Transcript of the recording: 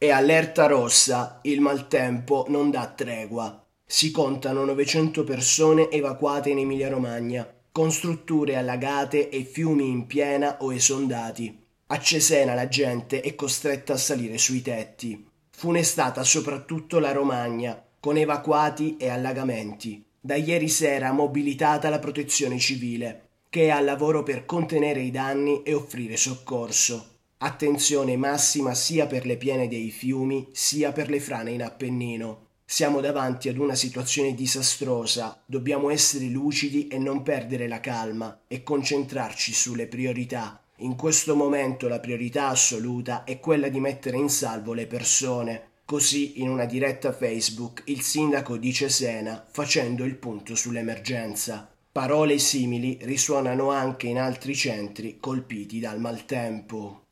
E allerta rossa, il maltempo non dà tregua. Si contano 900 persone evacuate in Emilia-Romagna, con strutture allagate e fiumi in piena o esondati. A Cesena la gente è costretta a salire sui tetti. Funestata soprattutto la Romagna, con evacuati e allagamenti. Da ieri sera mobilitata la protezione civile, che è al lavoro per contenere i danni e offrire soccorso. Attenzione massima sia per le piene dei fiumi sia per le frane in Appennino. Siamo davanti ad una situazione disastrosa, dobbiamo essere lucidi e non perdere la calma e concentrarci sulle priorità in questo momento la priorità assoluta è quella di mettere in salvo le persone. Così, in una diretta Facebook, il sindaco di Cesena facendo il punto sull'emergenza. Parole simili risuonano anche in altri centri colpiti dal maltempo.